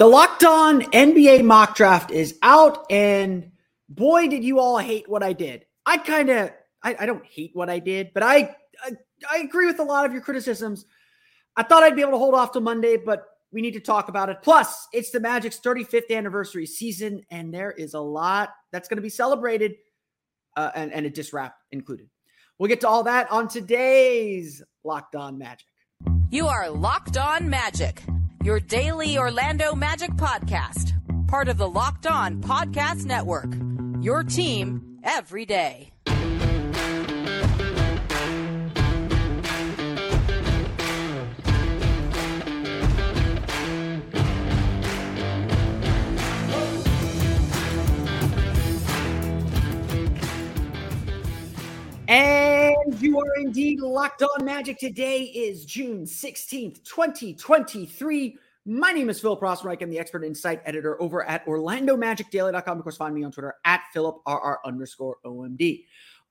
The Locked On NBA mock draft is out, and boy, did you all hate what I did. I kind of I, I don't hate what I did, but I, I I agree with a lot of your criticisms. I thought I'd be able to hold off till Monday, but we need to talk about it. Plus, it's the Magic's 35th anniversary season, and there is a lot that's going to be celebrated, uh, and, and a diss rap included. We'll get to all that on today's Locked On Magic. You are Locked On Magic, your daily Orlando Magic podcast, part of the Locked On Podcast Network. Your team every day. And you are indeed locked on magic. Today is June 16th, 2023. My name is Phil Rossman. I'm the expert insight editor over at OrlandoMagicDaily.com. Of course, find me on Twitter at PhilipRR underscore OMD.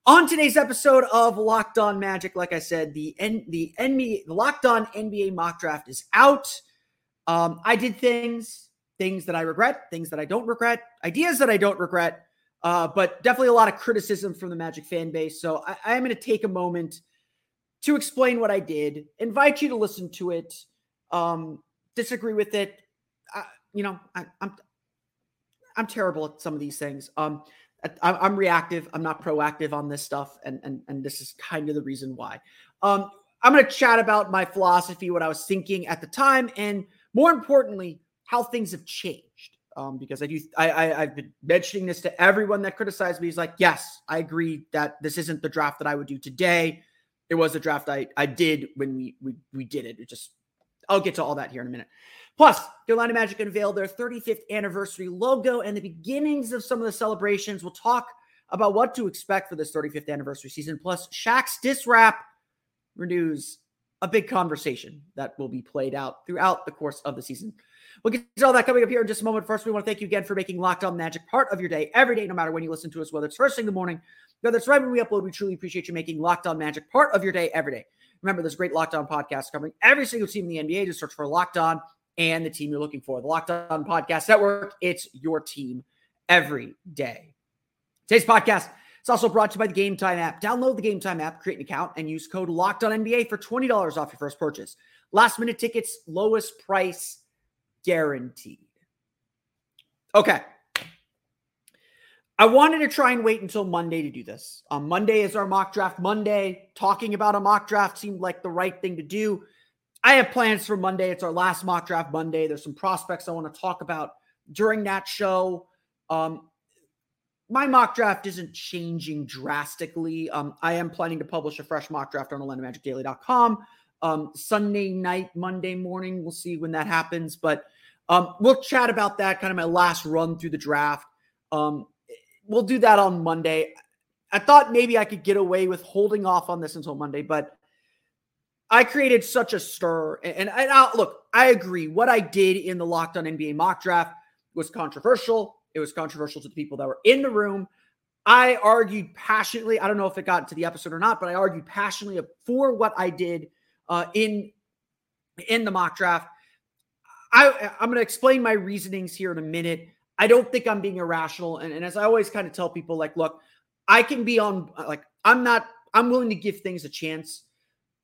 On today's episode of Locked On Magic, like I said, the N- the NBA the Locked On NBA mock draft is out. Um, I did things, things that I regret, things that I don't regret, ideas that I don't regret. Uh, but definitely a lot of criticism from the Magic fan base. So I, I am going to take a moment to explain what I did, invite you to listen to it, um, disagree with it. Uh, you know, I, I'm I'm terrible at some of these things. Um, I, am reactive. I'm not proactive on this stuff, and and and this is kind of the reason why. Um, I'm going to chat about my philosophy, what I was thinking at the time, and more importantly, how things have changed um, because I do. I, I I've been mentioning this to everyone that criticized me. He's like, yes, I agree that this isn't the draft that I would do today. It was the draft I I did when we we we did it. It just I'll get to all that here in a minute. Plus, Orlando Magic unveiled their 35th anniversary logo and the beginnings of some of the celebrations. We'll talk about what to expect for this 35th anniversary season. Plus, Shaq's diss rap renews a big conversation that will be played out throughout the course of the season. We'll get to all that coming up here in just a moment. First, we want to thank you again for making Locked On Magic part of your day every day, no matter when you listen to us, whether it's first thing in the morning, whether it's right when we upload. We truly appreciate you making Locked On Magic part of your day every day. Remember, there's great Locked On podcast covering every single team in the NBA. Just search for Locked On and the team you're looking for. The Locked On Podcast Network, it's your team every day. Today's podcast is also brought to you by the Gametime app. Download the Gametime app, create an account, and use code Locked On NBA for $20 off your first purchase. Last minute tickets, lowest price guaranteed. Okay. I wanted to try and wait until Monday to do this. Um, Monday is our mock draft Monday. Talking about a mock draft seemed like the right thing to do. I have plans for Monday. It's our last mock draft Monday. There's some prospects I want to talk about during that show. Um, my mock draft isn't changing drastically. Um, I am planning to publish a fresh mock draft on OrlandoMagicDaily.com um, Sunday night, Monday morning. We'll see when that happens, but um, we'll chat about that. Kind of my last run through the draft. Um, we'll do that on Monday. I thought maybe I could get away with holding off on this until Monday, but I created such a stir. And, and I, look, I agree. What I did in the Locked On NBA mock draft was controversial. It was controversial to the people that were in the room. I argued passionately. I don't know if it got to the episode or not, but I argued passionately for what I did uh, in in the mock draft. I, I'm going to explain my reasonings here in a minute. I don't think I'm being irrational. And, and as I always kind of tell people, like, look, I can be on, like, I'm not, I'm willing to give things a chance.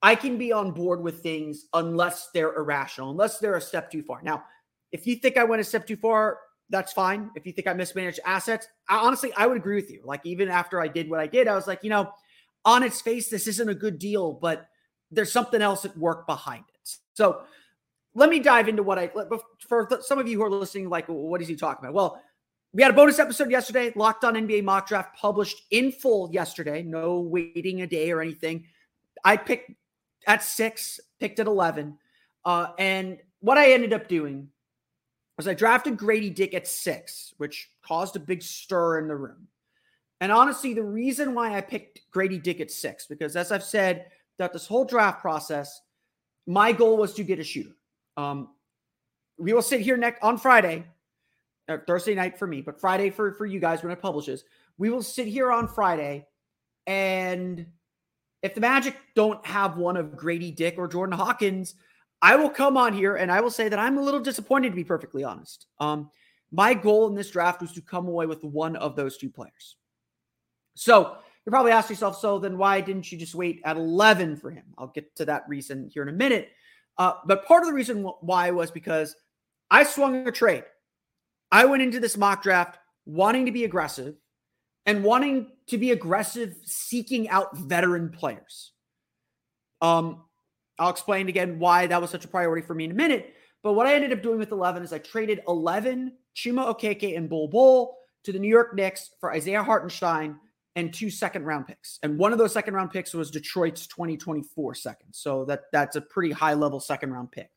I can be on board with things unless they're irrational, unless they're a step too far. Now, if you think I went a step too far, that's fine. If you think I mismanaged assets, I, honestly, I would agree with you. Like, even after I did what I did, I was like, you know, on its face, this isn't a good deal, but there's something else at work behind it. So let me dive into what I for some of you who are listening. Like, what is he talking about? Well, we had a bonus episode yesterday, Locked On NBA Mock Draft, published in full yesterday. No waiting a day or anything. I picked at six, picked at eleven, uh, and what I ended up doing was I drafted Grady Dick at six, which caused a big stir in the room. And honestly, the reason why I picked Grady Dick at six, because as I've said, that this whole draft process, my goal was to get a shooter. Um, we will sit here next on Friday, Thursday night for me, but Friday for for you guys when it publishes. We will sit here on Friday, and if the Magic don't have one of Grady Dick or Jordan Hawkins, I will come on here and I will say that I'm a little disappointed to be perfectly honest. Um, my goal in this draft was to come away with one of those two players. So you probably ask yourself, so then why didn't you just wait at 11 for him? I'll get to that reason here in a minute. Uh, but part of the reason why was because I swung a trade. I went into this mock draft wanting to be aggressive and wanting to be aggressive, seeking out veteran players. Um, I'll explain again why that was such a priority for me in a minute. But what I ended up doing with 11 is I traded 11 Chuma Okeke and Bol Bol to the New York Knicks for Isaiah Hartenstein and two second round picks. And one of those second round picks was Detroit's 2024 second. So that that's a pretty high level second round pick.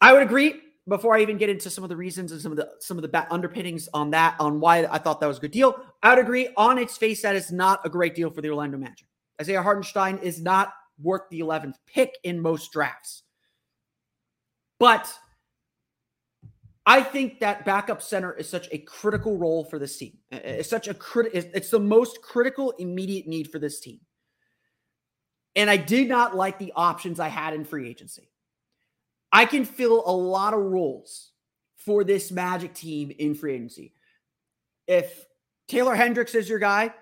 I would agree before I even get into some of the reasons and some of the some of the underpinnings on that on why I thought that was a good deal. I would agree on its face that is not a great deal for the Orlando Magic. Isaiah Hartenstein is not worth the 11th pick in most drafts. But I think that backup center is such a critical role for this team. It's such a crit. It's the most critical immediate need for this team. And I did not like the options I had in free agency. I can fill a lot of roles for this Magic team in free agency. If Taylor Hendricks is your guy,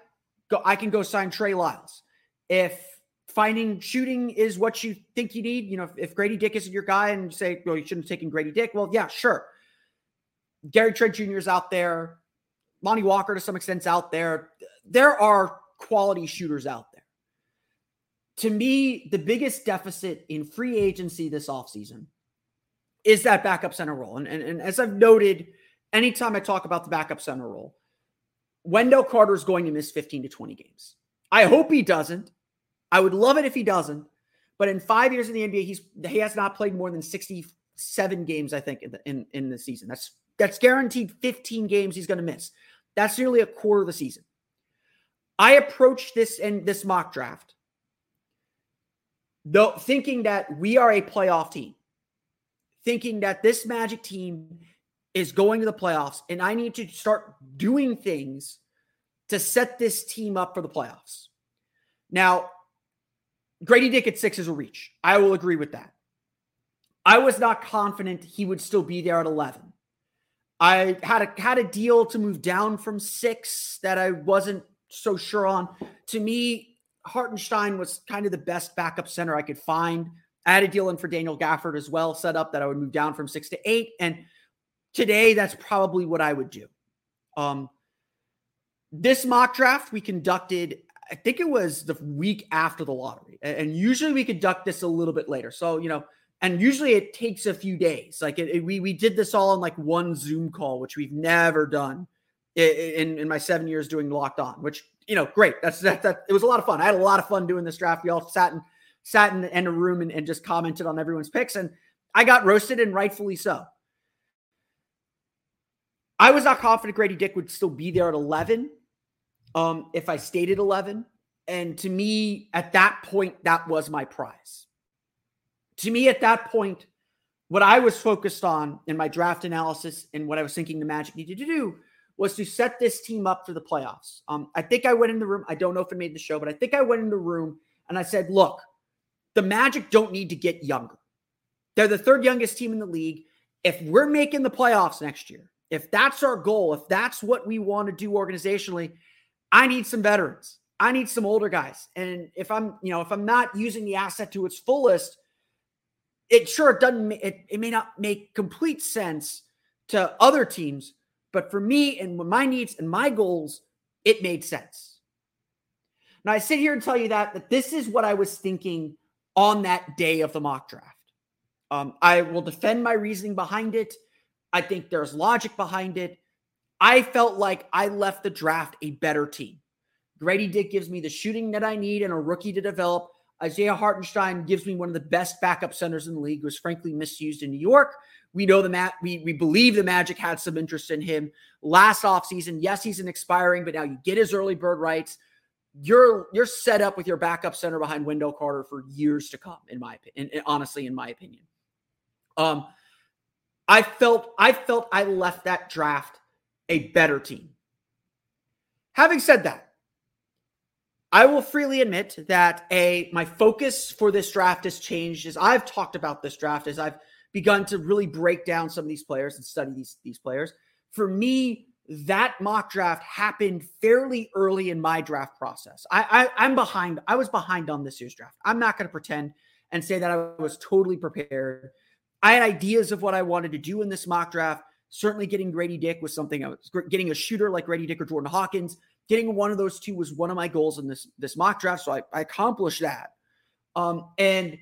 go. I can go sign Trey Lyles. If finding shooting is what you think you need. You know, if, if Grady Dick isn't your guy and you say, well, you shouldn't have taken Grady Dick. Well, yeah, sure. Gary Trent Jr. is out there. Lonnie Walker to some extent is out there. There are quality shooters out there. To me, the biggest deficit in free agency this offseason is that backup center role. And, and, and as I've noted, anytime I talk about the backup center role, Wendell Carter is going to miss 15 to 20 games. I hope he doesn't. I would love it if he doesn't. But in five years in the NBA, he's he has not played more than 67 games, I think, in the, in, in the season. That's that's guaranteed 15 games he's going to miss. That's nearly a quarter of the season. I approached this and this mock draft though thinking that we are a playoff team, thinking that this Magic team is going to the playoffs, and I need to start doing things to set this team up for the playoffs. Now, Grady Dick at six is a reach. I will agree with that. I was not confident he would still be there at 11. I had a had a deal to move down from six that I wasn't so sure on. To me, Hartenstein was kind of the best backup center I could find. I had a deal in for Daniel Gafford as well, set up that I would move down from six to eight. And today, that's probably what I would do. Um, this mock draft we conducted, I think it was the week after the lottery. And usually we conduct this a little bit later. So, you know, and usually it takes a few days. Like it, it, we we did this all in like one Zoom call, which we've never done in in my seven years doing Locked On. Which you know, great. That's that. That it was a lot of fun. I had a lot of fun doing this draft. We all sat and sat in, in a room and, and just commented on everyone's picks, and I got roasted, and rightfully so. I was not confident Grady Dick would still be there at eleven. Um, if I stayed at eleven, and to me, at that point, that was my prize to me at that point, what I was focused on in my draft analysis and what I was thinking the Magic needed to do was to set this team up for the playoffs. Um, I think I went in the room. I don't know if it made the show, but I think I went in the room and I said, look, the Magic don't need to get younger. They're the third youngest team in the league. If we're making the playoffs next year, if that's our goal, if that's what we want to do organizationally, I need some veterans. I need some older guys. And if I'm, you know, if I'm not using the asset to its fullest, it sure doesn't it, it may not make complete sense to other teams but for me and my needs and my goals it made sense. Now i sit here and tell you that that this is what i was thinking on that day of the mock draft. Um, i will defend my reasoning behind it. I think there's logic behind it. I felt like i left the draft a better team. Grady dick gives me the shooting that i need and a rookie to develop Isaiah Hartenstein gives me one of the best backup centers in the league. Was frankly misused in New York. We know the mat. We we believe the Magic had some interest in him last offseason. Yes, he's an expiring, but now you get his early bird rights. You're you're set up with your backup center behind Wendell Carter for years to come. In my opinion, honestly, in my opinion, um, I felt I felt I left that draft a better team. Having said that, I will freely admit that a my focus for this draft has changed as I've talked about this draft as I've begun to really break down some of these players and study these these players. For me, that mock draft happened fairly early in my draft process. I, I I'm behind. I was behind on this year's draft. I'm not going to pretend and say that I was totally prepared. I had ideas of what I wanted to do in this mock draft. Certainly, getting Grady Dick was something I was getting a shooter like Grady Dick or Jordan Hawkins Getting one of those two was one of my goals in this this mock draft, so I, I accomplished that. Um, and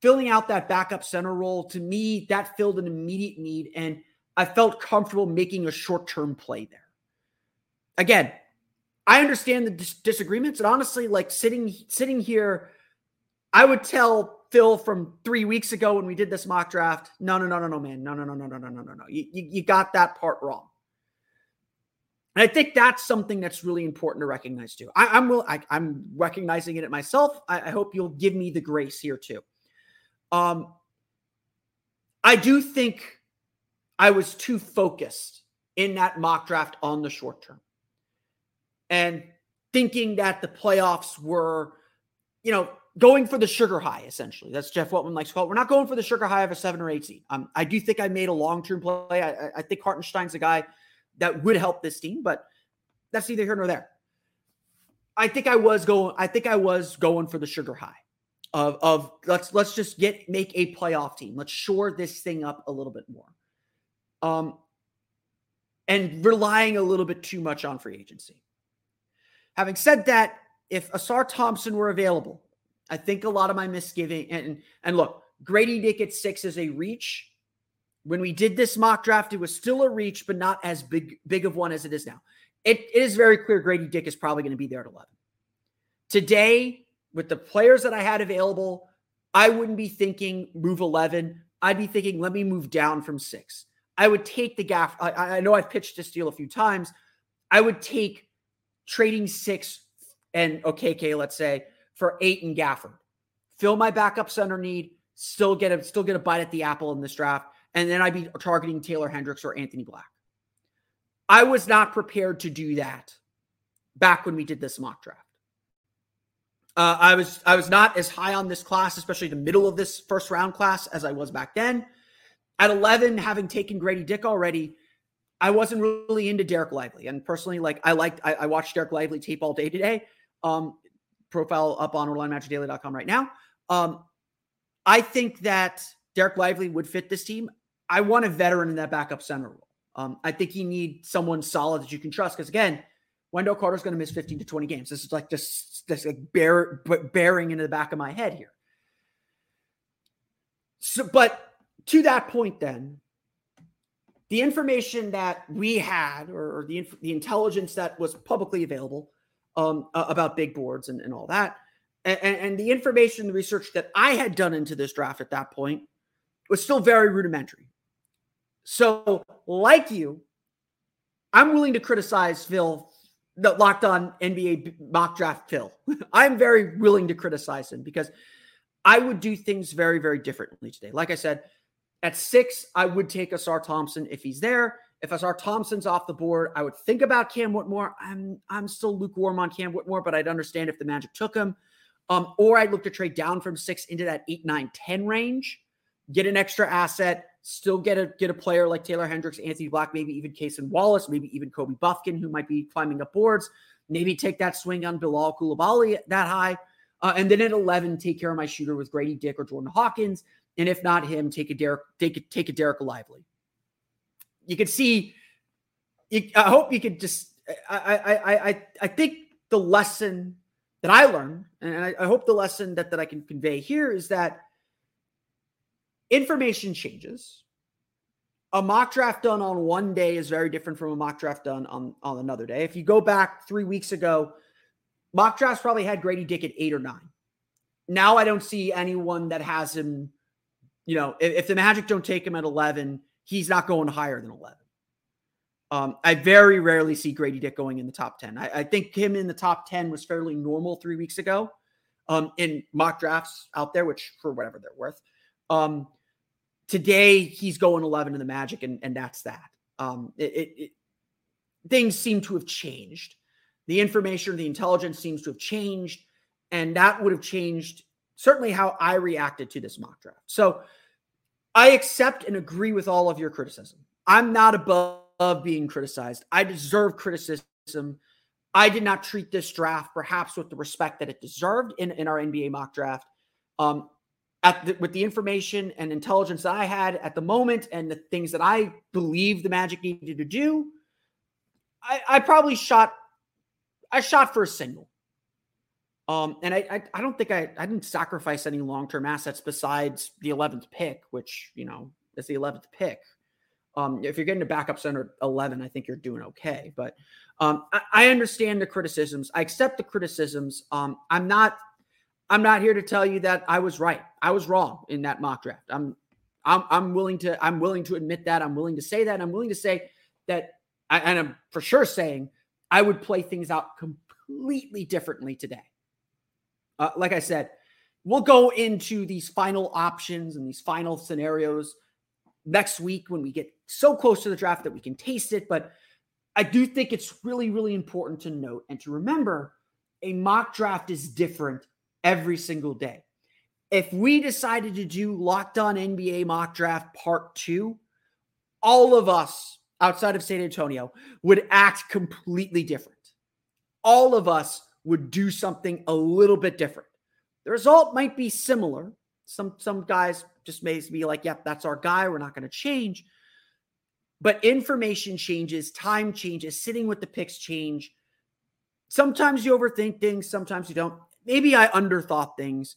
filling out that backup center role to me that filled an immediate need, and I felt comfortable making a short term play there. Again, I understand the dis- disagreements, and honestly, like sitting sitting here, I would tell Phil from three weeks ago when we did this mock draft, no, no, no, no, no, man, no, no, no, no, no, no, no, no, you, you, you got that part wrong. And I think that's something that's really important to recognize too. I, am will I, am recognizing it myself. I, I, hope you'll give me the grace here too. Um, I do think I was too focused in that mock draft on the short term, and thinking that the playoffs were, you know, going for the sugar high. Essentially, that's Jeff Weltman likes to call it. We're not going for the sugar high of a seven or eight seed. Um, I do think I made a long term play. I, I think Hartenstein's a guy that would help this team, but that's neither here nor there. I think I was going. I think I was going for the sugar high of of let's let's just get make a playoff team. Let's shore this thing up a little bit more. Um, and relying a little bit too much on free agency. Having said that, if Ausar Thompson were available, I think a lot of my misgiving and and look, Grady Dick at six is a reach when we did this mock draft, it was still a reach, but not as big big of one as it is now. It, it is very clear Grady Dick is probably going to be there at 11. Today, with the players that I had available, I wouldn't be thinking move 11. I'd be thinking, let me move down from six. I would take the gaff. I, I know I've pitched this deal a few times. I would take trading six and Okeke, let's say, for eight and Gafford. Fill my backup center need, still get a still get a bite at the apple in this draft and then I'd be targeting Taylor Hendricks or Anthony Black. I was not prepared to do that back when we did this mock draft. Uh, I was I was not as high on this class, especially the middle of this first round class, as I was back then. At 11, having taken Grady Dick already, I wasn't really into Dereck Lively. And personally, like I liked, I, I watched Dereck Lively tape all day today. Um, profile up on OrlandoMagicDaily.com right now. Um, I think that Dereck Lively would fit this team. I want a veteran in that backup center role. Um, I think you need someone solid that you can trust. Because again, Wendell Carter's going to miss 15 to 20 games. This is like just this like bear, bearing into the back of my head here. So, but to that point, then the information that we had, or, or the the intelligence that was publicly available um, uh, about big boards and, and all that, and, and the information, the research that I had done into this draft at that point was still very rudimentary. So, like you, I'm willing to criticize Phil, the locked on NBA mock draft Phil. I'm very willing to criticize him because I would do things very, very differently today. Like I said, at six, I would take Ausar Thompson if he's there. If Ausar Thompson's off the board, I would think about Cam Whitmore. I'm I'm still lukewarm on Cam Whitmore, but I'd understand if the Magic took him. Um, or I'd look to trade down from six into that eight, nine, 10 range, get an extra asset, still get a get a player like Taylor Hendricks, Anthony Black, maybe even Cason Wallace, maybe even Kobe Bufkin, who might be climbing up boards. Maybe take that swing on Bilal Coulibaly that high. Uh, and then at 11, take care of my shooter with Grady Dick or Jordan Hawkins. And if not him, take a Dereck, take a, take a Dereck Lively. You could see, you, I hope you could just, I, I, I, I think the lesson that I learned, and I, I hope the lesson that, that I can convey here is that information changes. A mock draft done on one day is very different from a mock draft done on, on another day. If you go back three weeks ago, mock drafts probably had Grady Dick at eight or nine. now I don't see anyone that has him. You know, if, if the Magic don't take him at 11, he's not going higher than 11. Um, I very rarely see Grady Dick going in the top 10. I, I, think him in the top 10 was fairly normal three weeks ago um, in mock drafts out there, which for whatever they're worth. Um, today, he's going 11 in the Magic, and, and that's that. Um, it, it, it, things seem to have changed. The information, the intelligence seems to have changed, and that would have changed certainly how I reacted to this mock draft. So I accept and agree with all of your criticism. I'm not above being criticized. I deserve criticism. I did not treat this draft perhaps with the respect that it deserved in, in our NBA mock draft. Um, at the, with the information and intelligence that I had at the moment and the things that I believe the Magic needed to do, I, I probably shot I shot for a single. Um, and I, I, I don't think I I didn't sacrifice any long term assets besides the eleventh pick, which you know is the eleventh pick. Um, if you're getting a backup center 11, I think you're doing okay. But um, I, I, understand the criticisms. I accept the criticisms. Um, I'm not. I'm not here to tell you that I was right. I was wrong in that mock draft. I'm. I'm. I'm willing to. I'm willing to admit that. I'm willing to say that. I'm willing to say that. I, and I'm for sure saying I would play things out completely differently today. Uh, like I said, we'll go into these final options and these final scenarios next week when we get so close to the draft that we can taste it. But I do think it's really, really important to note and to remember a mock draft is different every single day. If we decided to do locked on NBA mock draft part two, all of us outside of San Antonio would act completely different. All of us would do something a little bit different. The result might be similar. Some some guys just may be like, yep, that's our guy. We're not going to change. But information changes, time changes, sitting with the picks change. Sometimes you overthink things, sometimes you don't. Maybe I underthought things.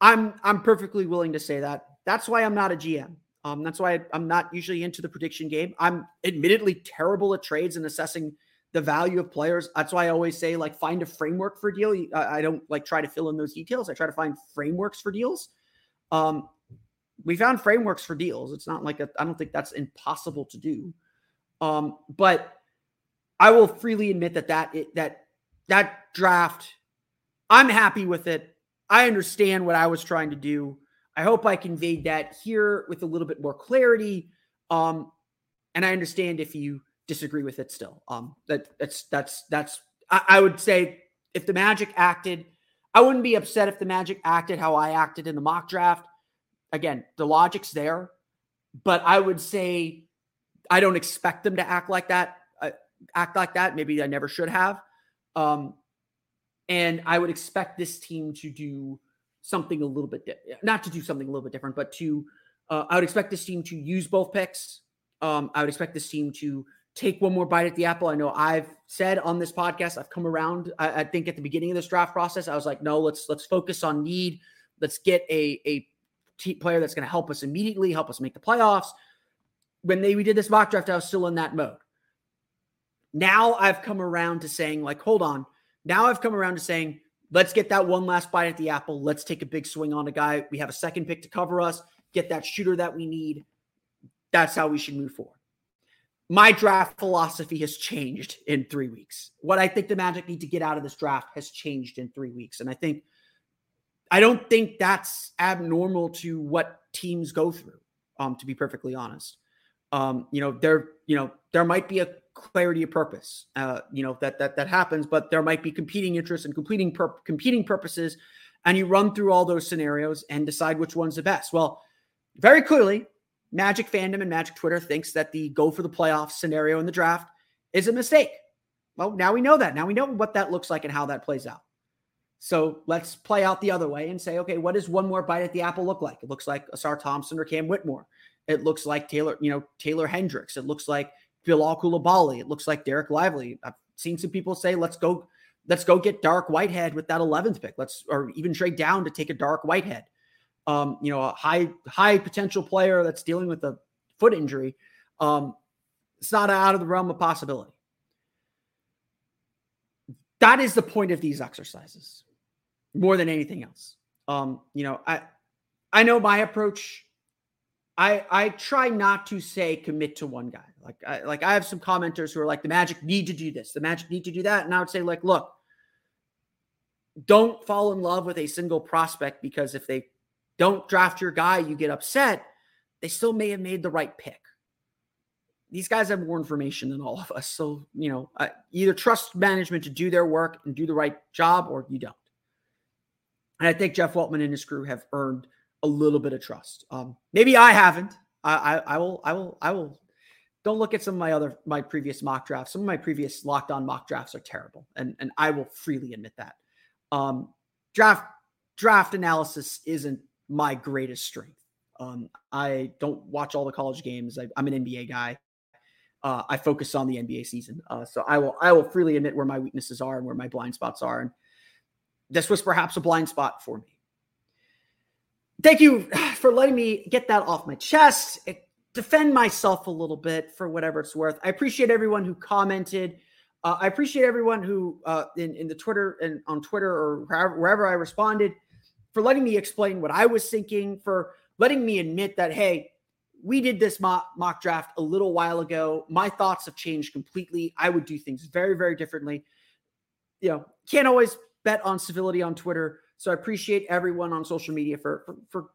I'm I'm perfectly willing to say that. That's why I'm not a GM. Um, that's why I'm not usually into the prediction game. I'm admittedly terrible at trades and assessing the value of players. That's why I always say like find a framework for deal. I, I don't like try to fill in those details. I try to find frameworks for deals. Um, we found frameworks for deals. It's not like I don't think that's impossible to do. Um, but I will freely admit that that it, that that draft, I'm happy with it. I understand what I was trying to do. I hope I conveyed that here with a little bit more clarity. Um, and I understand if you disagree with it still. Um, that that's that's that's I, I would say if the Magic acted, I wouldn't be upset if the Magic acted how I acted in the mock draft again, the logic's there, but I would say I don't expect them to act like that. Uh, act like that. Maybe I never should have. Um, and I would expect this team to do something a little bit, di- not to do something a little bit different, but to, uh, I would expect this team to use both picks. Um, I would expect this team to take one more bite at the apple. I know I've said on this podcast, I've come around. I, I think at the beginning of this draft process, I was like, no, let's let's focus on need. Let's get a a player that's going to help us immediately, help us make the playoffs. When they we did this mock draft, I was still in that mode. Now I've come around to saying, like, hold on. Now I've come around to saying, let's get that one last bite at the apple. Let's take a big swing on a guy. We have a second pick to cover us, get that shooter that we need. That's how we should move forward. My draft philosophy has changed in three weeks. What I think the Magic need to get out of this draft has changed in three weeks. And I think I don't think that's abnormal to what teams go through. Um, to be perfectly honest, um, you know, there, you know, there might be a clarity of purpose, uh, you know, that that that happens, but there might be competing interests and competing pur- competing purposes, and you run through all those scenarios and decide which one's the best. Well, very clearly, Magic fandom and Magic Twitter thinks that the go for the playoffs scenario in the draft is a mistake. Well, now we know that. Now we know what that looks like and how that plays out. So let's play out the other way and say, okay, what does one more bite at the apple look like? It looks like Ausar Thompson or Cam Whitmore. It looks like Taylor, you know, Taylor Hendricks. It looks like Bilal Coulibaly. It looks like Dereck Lively. I've seen some people say, let's go, let's go get Dariq Whitehead with that 11th pick. Let's, or even trade down to take a Dariq Whitehead. Um, you know, a high, high potential player that's dealing with a foot injury. Um, it's not out of the realm of possibility. That is the point of these exercises more than anything else. Um, you know, I I know my approach. I I try not to say commit to one guy. Like I like I have some commenters who are like the Magic need to do this, the Magic need to do that, and I would say like, look, don't fall in love with a single prospect because if they don't draft your guy, you get upset. They still may have made the right pick. These guys have more information than all of us, so you know either trust management to do their work and do the right job, or you don't. And I think Jeff Weltman and his crew have earned a little bit of trust. Um, maybe I haven't. I, I, I will. I will. I will. Don't look at some of my other my previous mock drafts. Some of my previous locked on mock drafts are terrible, and and I will freely admit that. Um, draft draft analysis isn't my greatest strength. Um, I don't watch all the college games. I, am an NBA guy. Uh, I focus on the NBA season, uh, so I will I will freely admit where my weaknesses are and where my blind spots are, and this was perhaps a blind spot for me. Thank you for letting me get that off my chest, defend myself a little bit for whatever it's worth. I appreciate everyone who commented. Uh, I appreciate everyone who uh, in in the Twitter and on Twitter or wherever, wherever I responded for letting me explain what I was thinking, for letting me admit that hey, we did this mock, mock draft a little while ago. My thoughts have changed completely. I would do things very very differently. You know, can't always bet on civility on Twitter. So I appreciate everyone on social media for, for, for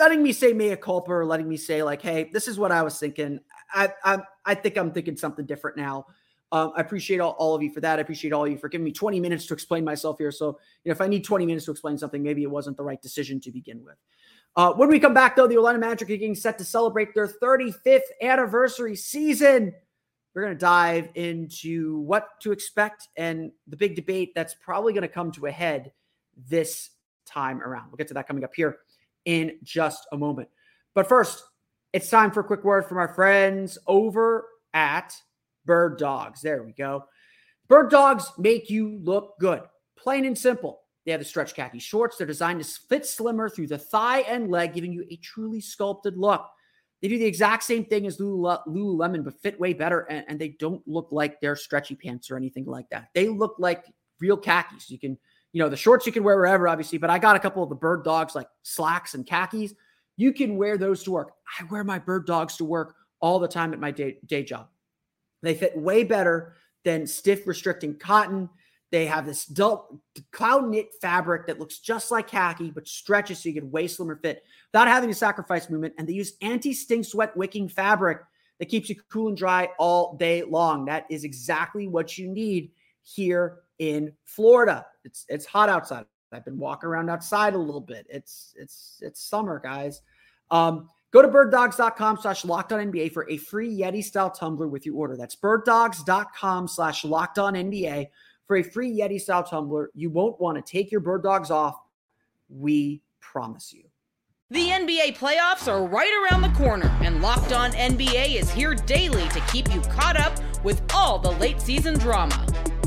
letting me say mea culpa or letting me say like, hey, this is what I was thinking. I I, I think I'm thinking something different now. Um, I appreciate all, all of you for that. I appreciate all of you for giving me 20 minutes to explain myself here. So, you know, if I need 20 minutes to explain something, maybe it wasn't the right decision to begin with. Uh, when we come back, though, the Orlando Magic are getting set to celebrate their 35th anniversary season. We're going to dive into what to expect and the big debate that's probably going to come to a head this time around. We'll get to that coming up here in just a moment. But first, it's time for a quick word from our friends over at Birddogs. There we go. Birddogs make you look good, plain and simple. They have the stretch khaki shorts. They're designed to fit slimmer through the thigh and leg, giving you a truly sculpted look. They do the exact same thing as Lululemon, but fit way better, and, and, they don't look like they're stretchy pants or anything like that. They look like real khakis. You can, you know, the shorts you can wear wherever, obviously, but I got a couple of the birddogs like slacks and khakis. You can wear those to work. I wear my birddogs to work all the time at my day, day job. They fit way better than stiff restricting cotton. They have this dull cloud knit fabric that looks just like khaki, but stretches so you get way slimmer fit without having to sacrifice movement. And they use anti stink sweat wicking fabric that keeps you cool and dry all day long. That is exactly what you need here in Florida. It's it's hot outside. I've been walking around outside a little bit. It's it's it's summer, guys. Um, go to birddogs.com slash locked on NBA for a free Yeti style tumbler with your order. That's birddogs.com slash locked on NBA for a free Yeti style tumbler. You won't want to take your birddogs off. We promise you. The NBA playoffs are right around the corner, and Locked On NBA is here daily to keep you caught up with all the late season drama.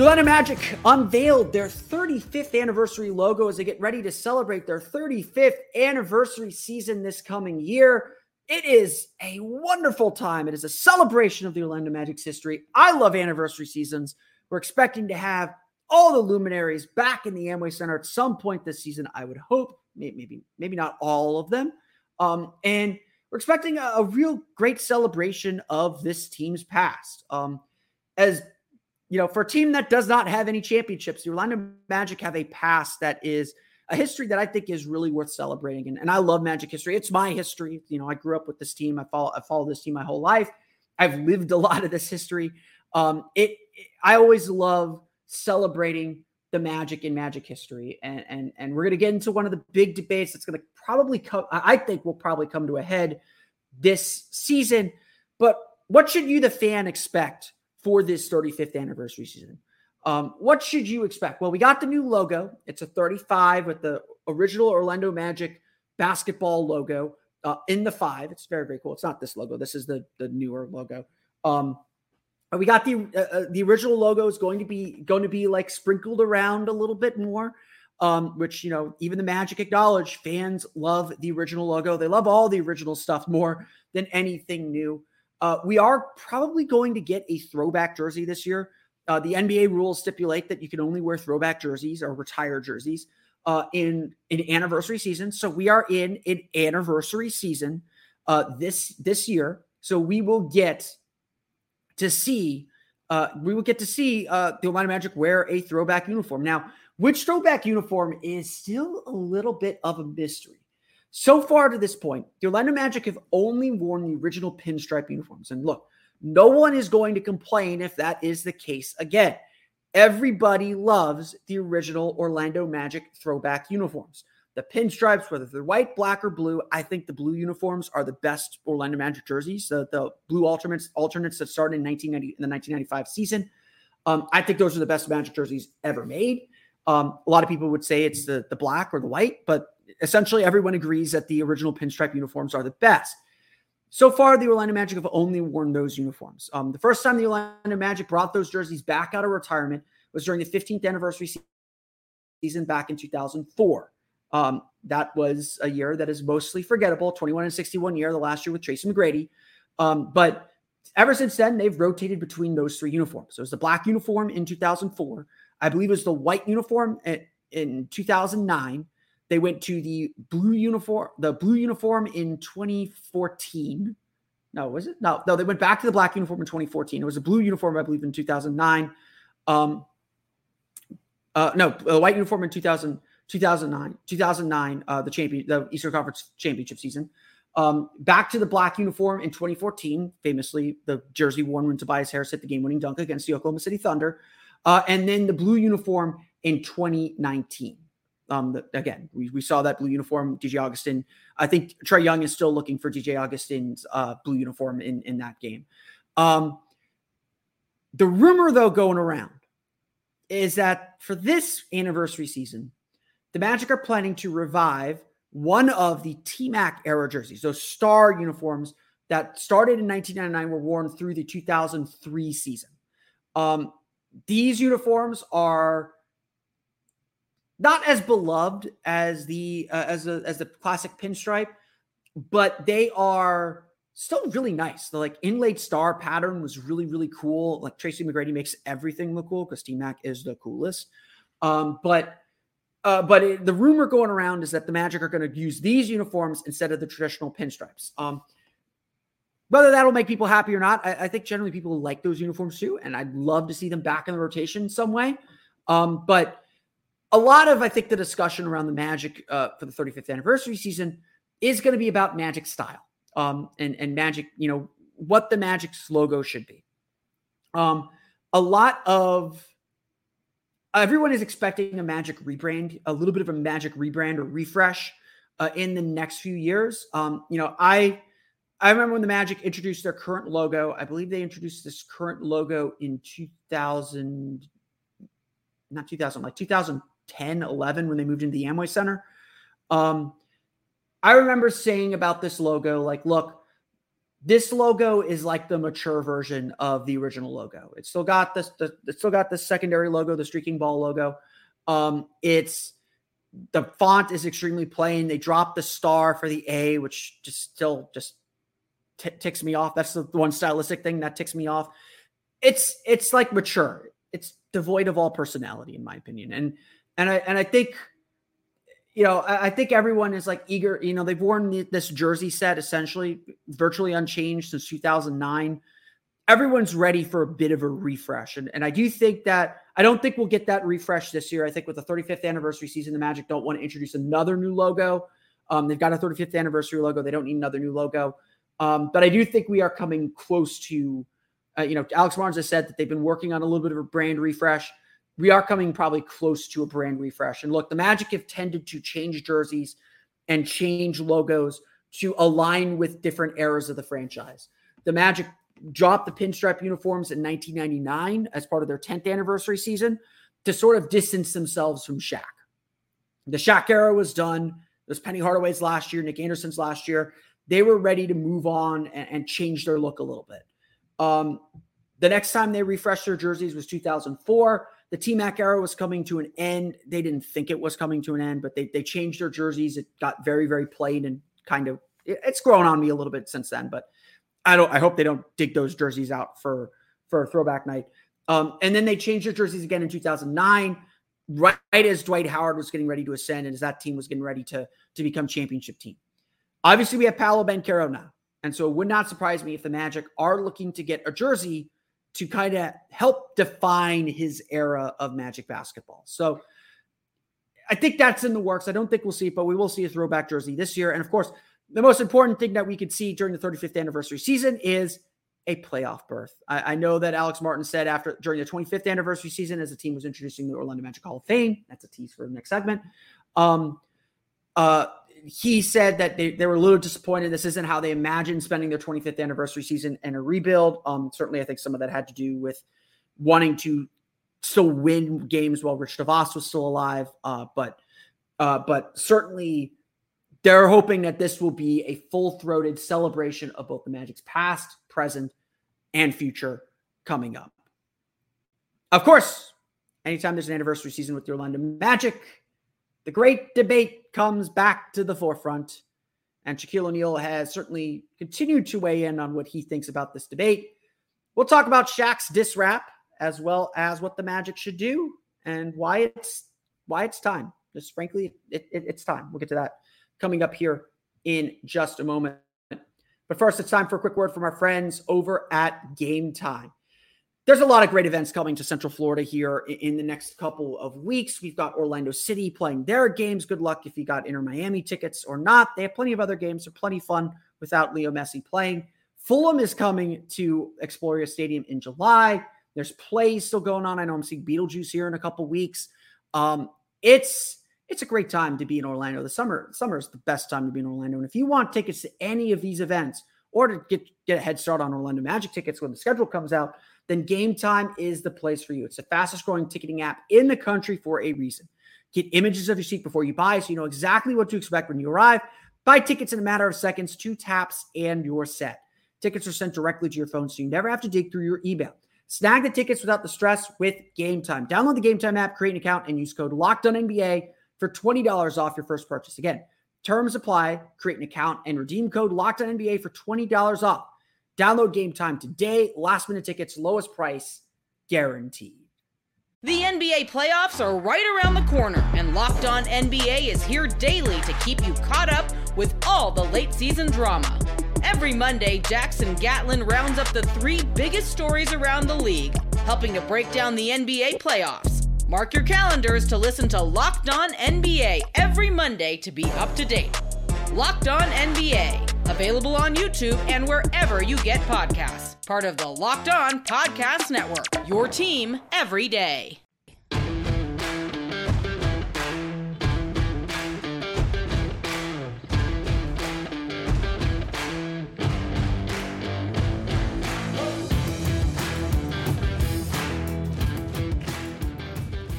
The Orlando Magic unveiled their 35th anniversary logo as they get ready to celebrate their 35th anniversary season this coming year. It is a wonderful time. It is a celebration of the Orlando Magic's history. I love anniversary seasons. We're expecting to have all the luminaries back in the Amway Center at some point this season. I would hope, maybe, maybe not all of them. Um, and we're expecting a, a, real great celebration of this team's past. Um, as you know, for a team that does not have any championships, the Orlando Magic have a past that is a history that I think is really worth celebrating. And, and I love Magic history. It's my history. You know, I grew up with this team. I follow I follow this team my whole life. I've lived a lot of this history. Um, it, it I always love celebrating the magic in magic history. And and and we're gonna get into one of the big debates that's gonna probably come, I think will probably come to a head this season. But what should you, the fan, expect for this 35th anniversary season? Um, what should you expect? Well, we got the new logo. It's a 35 with the original Orlando Magic basketball logo uh, in the five. It's very, very cool. It's not this logo. This is the the newer logo. Um, we got the uh, uh, the original logo is going to be going to be like sprinkled around a little bit more. Um, which you know, even the Magic acknowledge fans love the original logo. They love all the original stuff more than anything new. Uh, we are probably going to get a throwback jersey this year. Uh, the NBA rules stipulate that you can only wear throwback jerseys or retired jerseys uh, in an anniversary season. So we are in an anniversary season uh, this this year. So we will get to see uh, we will get to see uh, the Orlando Magic wear a throwback uniform. Now, which throwback uniform is still a little bit of a mystery. So far to this point, the Orlando Magic have only worn the original pinstripe uniforms. And look, no one is going to complain if that is the case again. Everybody loves the original Orlando Magic throwback uniforms. The pinstripes, whether they're white, black, or blue, I think the blue uniforms are the best Orlando Magic jerseys. The, the blue alternates alternates that started in 1990 in the 1995 season. Um, I think those are the best Magic jerseys ever made. Um, a lot of people would say it's the the black or the white, but essentially everyone agrees that the original pinstripe uniforms are the best. So far, the Orlando Magic have only worn those uniforms. Um, the first time the Orlando Magic brought those jerseys back out of retirement was during the 15th anniversary season back in 2004. Um, that was a year that is mostly forgettable 21 and 61 year, the last year with Tracy McGrady. Um, but ever since then, they've rotated between those three uniforms. So it was the black uniform in 2004. I believe it was the white uniform in 2009. They went to the blue uniform, the blue uniform in 2014. No, was it? No, no, they went back to the black uniform in 2014. It was a blue uniform, I believe, in 2009. Um, uh, no, white uniform in 2000, 2009, 2009, uh, the champion, the Eastern Conference championship season. Um, back to the black uniform in 2014, famously the jersey worn when Tobias Harris hit the game-winning dunk against the Oklahoma City Thunder, uh, and then the blue uniform in 2019. Um, the, again, we, we saw that blue uniform, DJ Augustin. I think Trae Young is still looking for DJ Augustin's uh, blue uniform in, in that game. Um, the rumor, though, going around is that for this anniversary season, the Magic are planning to revive one of the T Mac era jerseys, those star uniforms that started in 1999 were worn through the 2003 season. Um, these uniforms are not as beloved as the uh, as a, as the classic pinstripe, but they are still really nice. The like inlaid star pattern was really really cool. Like Tracy McGrady makes everything look cool because T Mac is the coolest. Um, but uh, but it, the rumor going around is that the Magic are going to use these uniforms instead of the traditional pinstripes. Um, whether that'll make people happy or not, I, I, think generally people like those uniforms too, and I'd love to see them back in the rotation some way. Um, but a lot of I think the discussion around the Magic uh, for the 35th anniversary season is going to be about Magic style um, and and Magic, you know, what the Magic's logo should be. Um, a lot of everyone is expecting a Magic rebrand, a little bit of a Magic rebrand or refresh uh, in the next few years. Um, you know, I I remember when the Magic introduced their current logo. I believe they introduced this current logo in 2000, not 2000, like 2000 10, 11 when they moved into the Amway Center. Um, I remember saying about this logo, like, look, this logo is like the mature version of the original logo. It's still got this, the, it's still got the secondary logo, the streaking ball logo. Um, it's the font is extremely plain. They dropped the star for the A, which just still just t- ticks me off. That's the one stylistic thing that ticks me off. It's it's like mature. It's devoid of all personality, in my opinion. And and I and I think you know I, I think everyone is like eager. You know they've worn this jersey set essentially virtually unchanged since 2009. Everyone's ready for a bit of a refresh, and and I do think that I don't think we'll get that refresh this year. I think with the 35th anniversary season, the Magic don't want to introduce another new logo. Um, they've got a 35th anniversary logo. They don't need another new logo. Um, but I do think we are coming close to, uh, you know, Alex Barnes has said that they've been working on a little bit of a brand refresh we are coming probably close to a brand refresh. And look, the Magic have tended to change jerseys and change logos to align with different eras of the franchise. The Magic dropped the pinstripe uniforms in 1999 as part of their 10th anniversary season to sort of distance themselves from Shaq. The Shaq era was done. Was Penny Hardaway's last year, Nick Anderson's last year. They were ready to move on and, and change their look a little bit. Um, the next time they refreshed their jerseys was 2004. The T Mac era was coming to an end. They didn't think it was coming to an end, but they, they changed their jerseys. It got very, very plain and kind of, it, it's grown on me a little bit since then, but I don't, I hope they don't dig those jerseys out for, for a throwback night. Um, and then they changed their jerseys again in 2009, right as Dwight Howard was getting ready to ascend and as that team was getting ready to, to become championship team. Obviously, we have Paolo Banchero now. And so it would not surprise me if the Magic are looking to get a jersey to kind of help define his era of Magic basketball. So I think that's in the works. I don't think we'll see it, but we will see a throwback jersey this year. And of course, the most important thing that we could see during the 35th anniversary season is a playoff berth. I, I, know that Alex Martins said after during the 25th anniversary season, as the team was introducing the Orlando Magic Hall of Fame. That's a tease for the next segment. Um, uh, he said that they, they were a little disappointed. This isn't how they imagined spending their 25th anniversary season and a rebuild. Um, certainly, I think some of that had to do with wanting to still win games while Rich DeVos was still alive. Uh, but uh, but certainly, they're hoping that this will be a full throated celebration of both the Magic's past, present, and future coming up. Of course, anytime there's an anniversary season with the Orlando Magic, the great debate comes back to the forefront. And Shaquille O'Neal has certainly continued to weigh in on what he thinks about this debate. We'll talk about Shaq's diss rap as well as what the Magic should do and why it's why it's time. Just frankly, it, it, it's time. We'll get to that coming up here in just a moment. But first, it's time for a quick word from our friends over at Gametime there's a lot of great events coming to Central Florida here in the next couple of weeks. We've got Orlando City playing their games. Good luck if you got Inter Miami tickets or not. They have plenty of other games. They're plenty fun without Leo Messi playing. Fulham is coming to Exploria Stadium in July. There's plays still going on. I know I'm seeing Beetlejuice here in a couple weeks. Um, it's it's a great time to be in Orlando. The summer summer is the best time to be in Orlando. And if you want tickets to any of these events or to get get a head start on Orlando Magic tickets when the schedule comes out, then Gametime is the place for you. It's the fastest growing ticketing app in the country for a reason. Get images of your seat before you buy so you know exactly what to expect when you arrive. Buy tickets in a matter of seconds, two taps, and you're set. Tickets are sent directly to your phone so you never have to dig through your email. Snag the tickets without the stress with Gametime. Download the Gametime app, create an account, and use code LOCKEDONNBA for $20 off your first purchase. Again, terms apply. Create an account and redeem code LOCKEDONNBA for $20 off. Download Gametime today. Last minute tickets, lowest price guaranteed. The NBA playoffs are right around the corner, and Locked On NBA is here daily to keep you caught up with all the late season drama. Every Monday, Jackson Gatlin rounds up the three biggest stories around the league, helping to break down the NBA playoffs. Mark your calendars to listen to Locked On NBA every Monday to be up to date. Locked On NBA Available on YouTube and wherever you get podcasts. Part of the Locked On Podcast Network. Your team every day.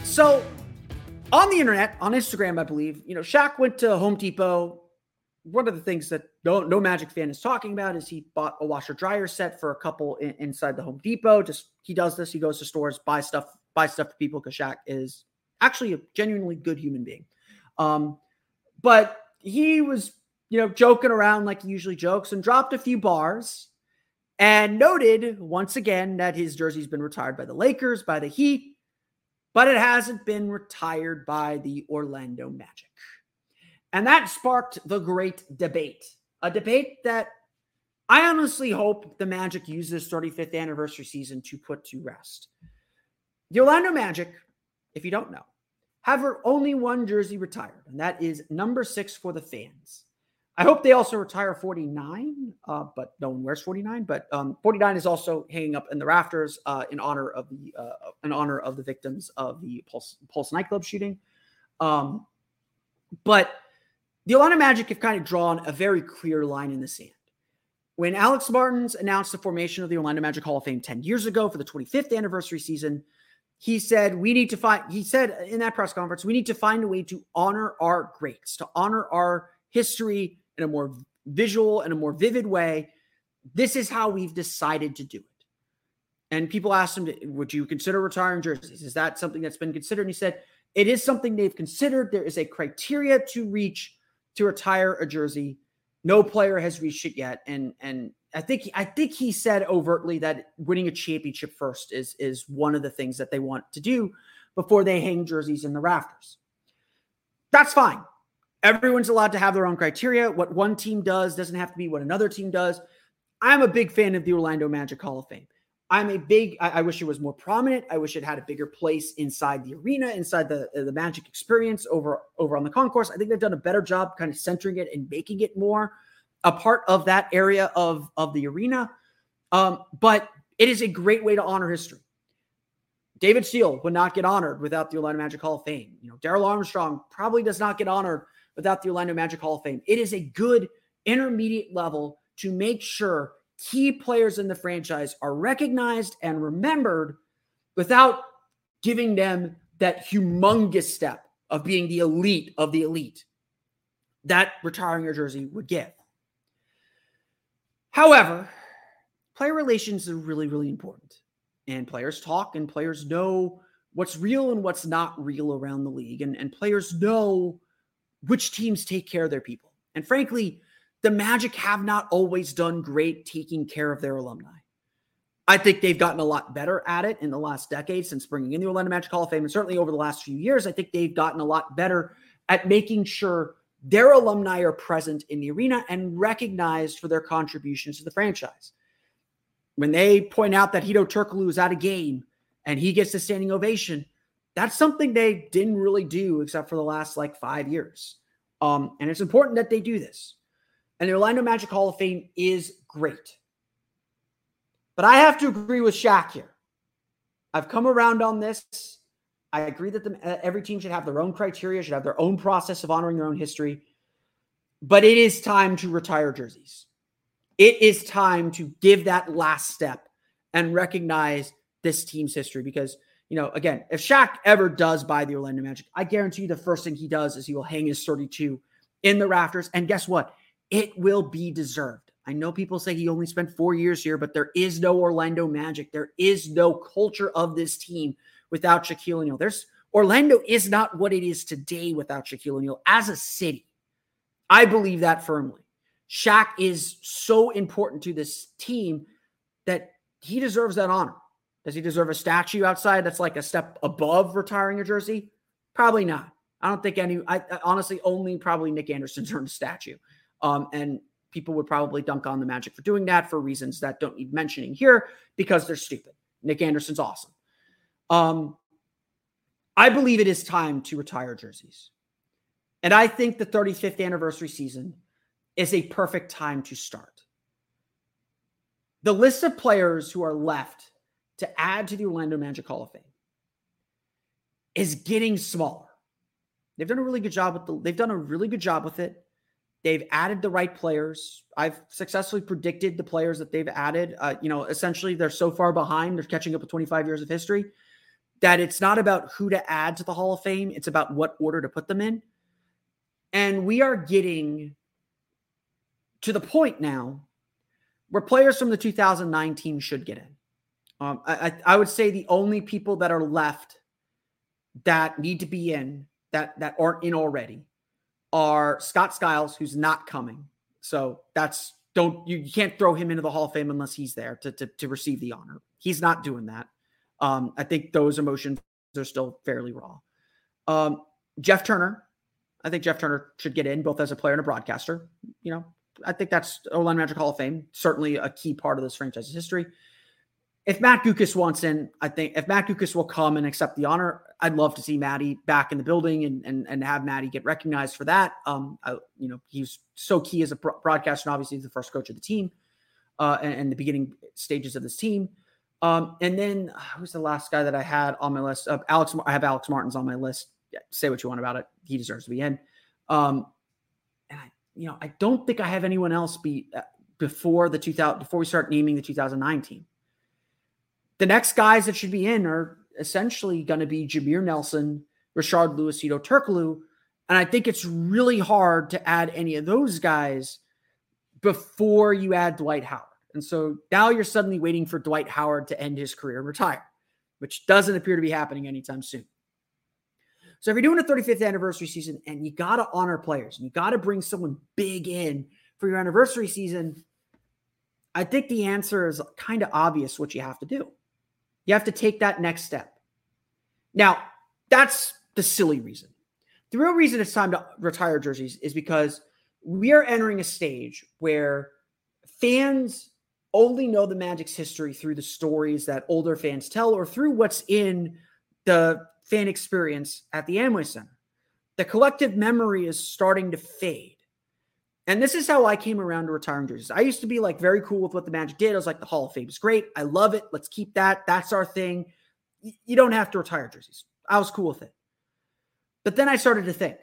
So, on the internet, on Instagram, I believe, you know, Shaq went to Home Depot one of the things that no, no Magic fan is talking about is he bought a washer dryer set for a couple in, inside the Home Depot. Just he does this. He goes to stores, buy stuff, buy stuff for people because Shaq is actually a genuinely good human being. Um, but he was, you know, joking around like he usually jokes and dropped a few bars and noted once again that his jersey's been retired by the Lakers, by the Heat, but it hasn't been retired by the Orlando Magic. And that sparked the great debate, a debate that I honestly hope the Magic use this 35th anniversary season to put to rest. The Orlando Magic, if you don't know, have only one jersey retired, and that is number six for the fans. I hope they also retire 49, uh, but no one wears 49. But um, 49 is also hanging up in the rafters uh, in honor of the uh, in honor of the victims of the Pulse, Pulse nightclub shooting. Um, but the Orlando Magic have kind of drawn a very clear line in the sand. when Alex Martins announced the formation of the Orlando Magic Hall of Fame 10 years ago for the 25th anniversary season, he said, We need to find, he said in that press conference, we need to find a way to honor our greats, to honor our history in a more visual and a more vivid way. This is how we've decided to do it. And people asked him, Would you consider retiring jerseys? Is that something that's been considered? And he said, It is something they've considered. There is a criteria to reach to retire a jersey. No player has reached it yet. And and I think I think he said overtly that winning a championship first is is one of the things that they want to do before they hang jerseys in the rafters. That's fine. Everyone's allowed to have their own criteria. What one team does doesn't have to be what another team does. I'm a big fan of the Orlando Magic Hall of Fame. I'm a big. I, I, wish it was more prominent. I wish it had a bigger place inside the arena, inside the the Magic experience over over on the concourse. I think they've done a better job, kind of centering it and making it more a part of that area of of the arena. Um, but it is a great way to honor history. David Steele would not get honored without the Orlando Magic Hall of Fame. You know, Darrell Armstrong probably does not get honored without the Orlando Magic Hall of Fame. It is a good intermediate level to make sure key players in the franchise are recognized and remembered without giving them that humongous step of being the elite of the elite that retiring your jersey would give. However, player relations are really, really important. And players talk and players know what's real and what's not real around the league. And, and players know which teams take care of their people. And frankly, the Magic have not always done great taking care of their alumni. I think they've gotten a lot better at it in the last decade since bringing in the Orlando Magic Hall of Fame. And certainly over the last few years, I think they've gotten a lot better at making sure their alumni are present in the arena and recognized for their contributions to the franchise. When they point out that Hedo Turkoglu is at a game and he gets a standing ovation, that's something they didn't really do except for the last like five years. Um, and it's important that they do this. And the Orlando Magic Hall of Fame is great. But I have to agree with Shaq here. I've come around on this. I agree that the, uh, every team should have their own criteria, should have their own process of honoring their own history. But it is time to retire jerseys. It is time to give that last step and recognize this team's history because, you know, again, if Shaq ever does buy the Orlando Magic, I guarantee you the first thing he does is he will hang his 32 in the rafters. And guess what? It will be deserved. I know people say he only spent four years here, but there is no Orlando Magic. There is no culture of this team without Shaquille O'Neal. There's Orlando is not what it is today without Shaquille O'Neal as a city. I believe that firmly. Shaq is so important to this team that he deserves that honor. Does he deserve a statue outside that's like a step above retiring a jersey? Probably not. I don't think any. I, honestly only probably Nick Anderson's earned a statue. Um, and people would probably dunk on the Magic for doing that for reasons that don't need mentioning here because they're stupid. Nick Anderson's awesome. Um, I believe it is time to retire jerseys. And I think the 35th anniversary season is a perfect time to start. The list of players who are left to add to the Orlando Magic Hall of Fame is getting smaller. They've done a really good job with the they've done a really good job with it. They've added the right players. I've successfully predicted the players that they've added. Uh, you know, essentially, they're so far behind. They're catching up with 25 years of history that it's not about who to add to the Hall of Fame. It's about what order to put them in. And we are getting to the point now where players from the 2009 team should get in. Um, I, I would say the only people that are left that need to be in that that aren't in already are Scott Skiles, who's not coming. So that's don't you, you can't throw him into the Hall of Fame unless he's there to, to, to receive the honor. He's not doing that. Um, I think those emotions are still fairly raw. Um, Jeff Turner, I think Jeff Turner should get in both as a player and a broadcaster. You know, I think that's Orlando Magic Hall of Fame, certainly a key part of this franchise's history if Matt Guokas wants in, I think if Matt Guokas will come and accept the honor, I'd love to see Maddie back in the building and and, and have Maddie get recognized for that. Um, I, you know, he's so key as a broadcaster, and obviously he's the first coach of the team, uh, and, and the beginning stages of this team. Um, and then uh, who's the last guy that I had on my list? Uh, Alex, I have Alex Martins on my list. Yeah, say what you want about it. He deserves to be in. Um, and I, you know, I don't think I have anyone else be uh, before the 2000 before we start naming the 2019. The next guys that should be in are essentially going to be Jameer Nelson, Rashard Lewis, Hedo Turkoglu, and I think it's really hard to add any of those guys before you add Dwight Howard. And so now you're suddenly waiting for Dwight Howard to end his career and retire, which doesn't appear to be happening anytime soon. So if you're doing a 35th anniversary season and you got to honor players and you got to bring someone big in for your anniversary season, I think the answer is kind of obvious what you have to do. You have to take that next step. Now, that's the silly reason. The real reason it's time to retire jerseys is because we are entering a stage where fans only know the Magic's history through the stories that older fans tell or through what's in the fan experience at the Amway Center. The collective memory is starting to fade. And this is how I came around to retiring jerseys. I used to be like very cool with what the Magic did. I was like, the Hall of Fame is great. I love it. Let's keep that. That's our thing. You don't have to retire jerseys. I was cool with it. But then I started to think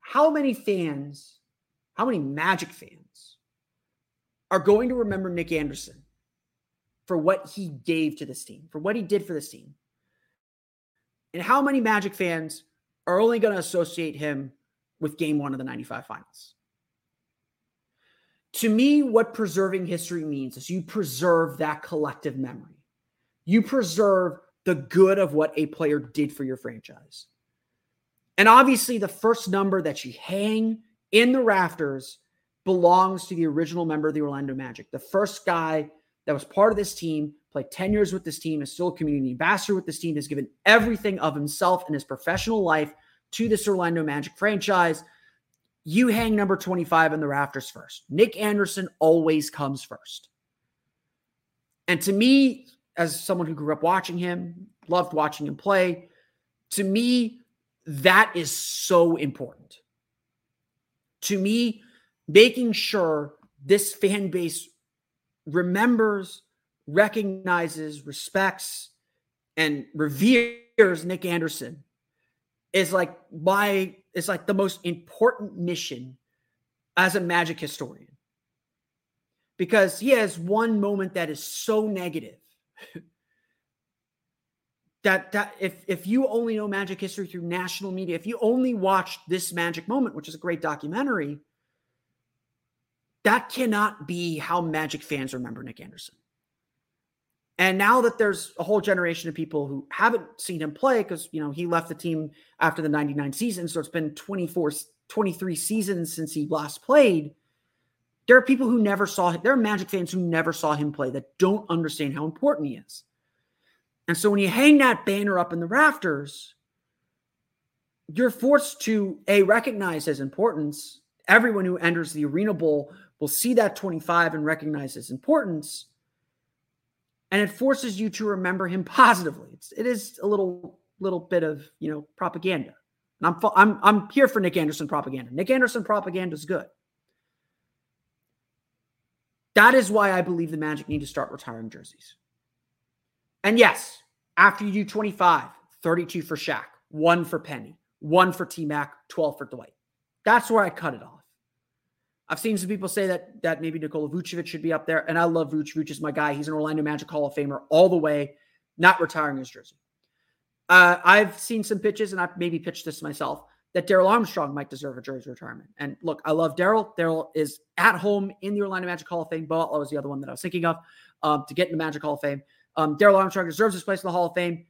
how many fans, how many Magic fans are going to remember Nick Anderson for what he gave to this team, for what he did for this team? And how many Magic fans are only going to associate him with game one of the 95 finals? To me, what preserving history means is you preserve that collective memory. You preserve the good of what a player did for your franchise. And obviously, the first number that you hang in the rafters belongs to the original member of the Orlando Magic. The first guy that was part of this team, played 10 years with this team, is still a community ambassador with this team, has given everything of himself in his professional life to this Orlando Magic franchise. You hang number 25 in the rafters first. Nick Anderson always comes first. And to me, as someone who grew up watching him, loved watching him play, to me, that is so important. To me, making sure this fan base remembers, recognizes, respects, and reveres Nick Anderson is like my is like the most important mission as a magic historian. Because he has one moment that is so negative that that if if you only know magic history through national media if you only watched this magic moment which is a great documentary that cannot be how magic fans remember nick anderson and now that there's a whole generation of people who haven't seen him play because you know he left the team after the 99 season so it's been 24 23 seasons since he last played there are people who never saw him there are magic fans who never saw him play that don't understand how important he is and so when you hang that banner up in the rafters, you're forced to a recognize his importance. Everyone who enters the Arena Bowl will see that 25 and recognize his importance. And it forces you to remember him positively. It's, it is a little little bit of you know propaganda. And I'm I'm I'm here for Nick Anderson propaganda. Nick Anderson propaganda is good. That is why I believe the Magic need to start retiring jerseys. And yes, after you do 25, 32 for Shaq, one for Penny, one for T Mac, 12 for Dwight. That's where I cut it off. I've seen some people say that that maybe Nikola Vucevic should be up there, and I love Vucevic. Vucevic is my guy. He's an Orlando Magic Hall of Famer all the way, not retiring his jersey. Uh, I've seen some pitches, and I've maybe pitched this myself that Darrell Armstrong might deserve a jersey retirement. And look, I love Darrell. Darrell is at home in the Orlando Magic Hall of Fame. Bo was the other one that I was thinking of um, to get in the Magic Hall of Fame. Um, Darrell Armstrong deserves his place in the Hall of Fame.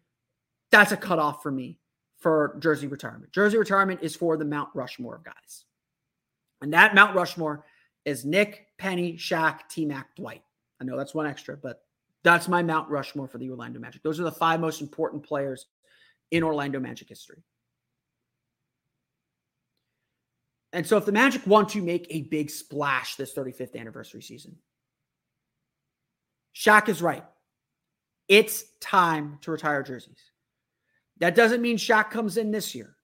That's a cutoff for me for jersey retirement. Jersey retirement is for the Mount Rushmore guys. And that Mount Rushmore is Nick, Penny, Shaq, T Mac, Dwight. I know that's one extra, but that's my Mount Rushmore for the Orlando Magic. Those are the five most important players in Orlando Magic history. And so, if the Magic want to make a big splash this 35th anniversary season, Shaq is right. It's time to retire jerseys. That doesn't mean Shaq comes in this year.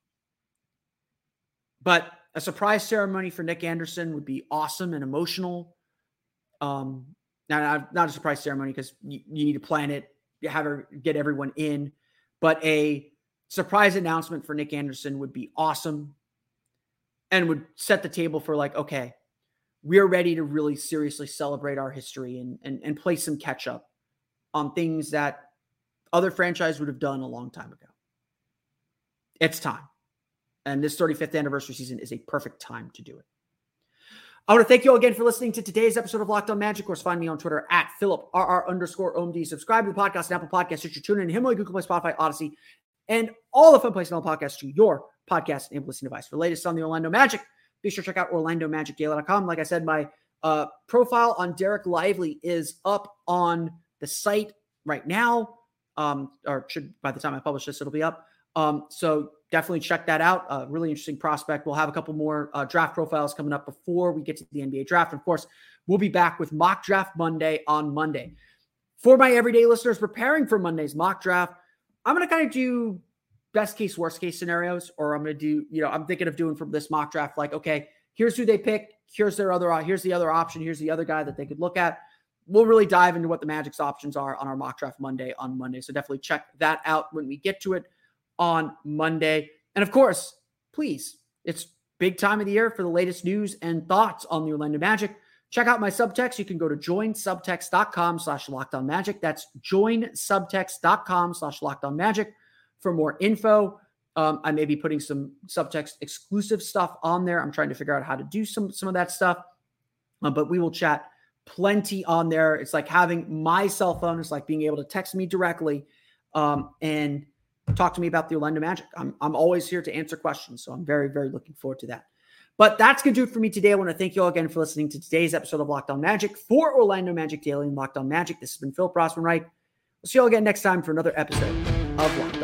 But a surprise ceremony for Nick Anderson would be awesome and emotional. Um, not, not a surprise ceremony because you, you, need to plan it, you have her get everyone in. But a surprise announcement for Nick Anderson would be awesome and would set the table for like, okay, we're ready to really seriously celebrate our history and, and, and play some catch up on things that other franchise would have done a long time ago. It's time. And this 35th anniversary season is a perfect time to do it. I want to thank you all again for listening to today's episode of Locked On Magic. Of course, find me on Twitter at PhilipRR underscore OMD. Subscribe to the podcast on Apple Podcasts, Stitcher, TuneIn, Himalaya, Google Play, Spotify, Odyssey, and all the fun places on the podcast to your podcast and listening device. For latest on the Orlando Magic, be sure to check out OrlandoMagicDaily.com. Like I said, my uh, profile on Dereck Lively is up on the site right now, um, or should by the time I publish this, it'll be up. Um, so definitely check that out. Uh, really interesting prospect. We'll have a couple more uh, draft profiles coming up before we get to the NBA draft. And of course, we'll be back with mock draft Monday on Monday. For my everyday listeners preparing for Monday's mock draft, I'm going to kind of do best case, worst case scenarios, or I'm going to do, you know, I'm thinking of doing from this mock draft, like, okay, here's who they pick. Here's their other, here's the other option. Here's the other guy that they could look at. We'll really dive into what the Magic's options are on our mock draft Monday on Monday. So definitely check that out when we get to it on Monday. And of course, please, it's big time of the year for the latest news and thoughts on the Orlando Magic. Check out my subtext. You can go to joinsubtext.com slash magic. That's joinsubtext.com slash magic for more info. Um, I may be putting some subtext exclusive stuff on there. I'm trying to figure out how to do some, some of that stuff. Uh, but we will chat plenty on there. It's like having my cell phone. It's like being able to text me directly. Um, and talk to me about the Orlando Magic. I'm, I'm always here to answer questions. So I'm very, very looking forward to that. But that's going to do it for me today. I want to thank you all again for listening to today's episode of Locked On Magic for Orlando Magic Daily and Locked On Magic. This has been Phil Rossman Reich. We'll see you all again next time for another episode of Locked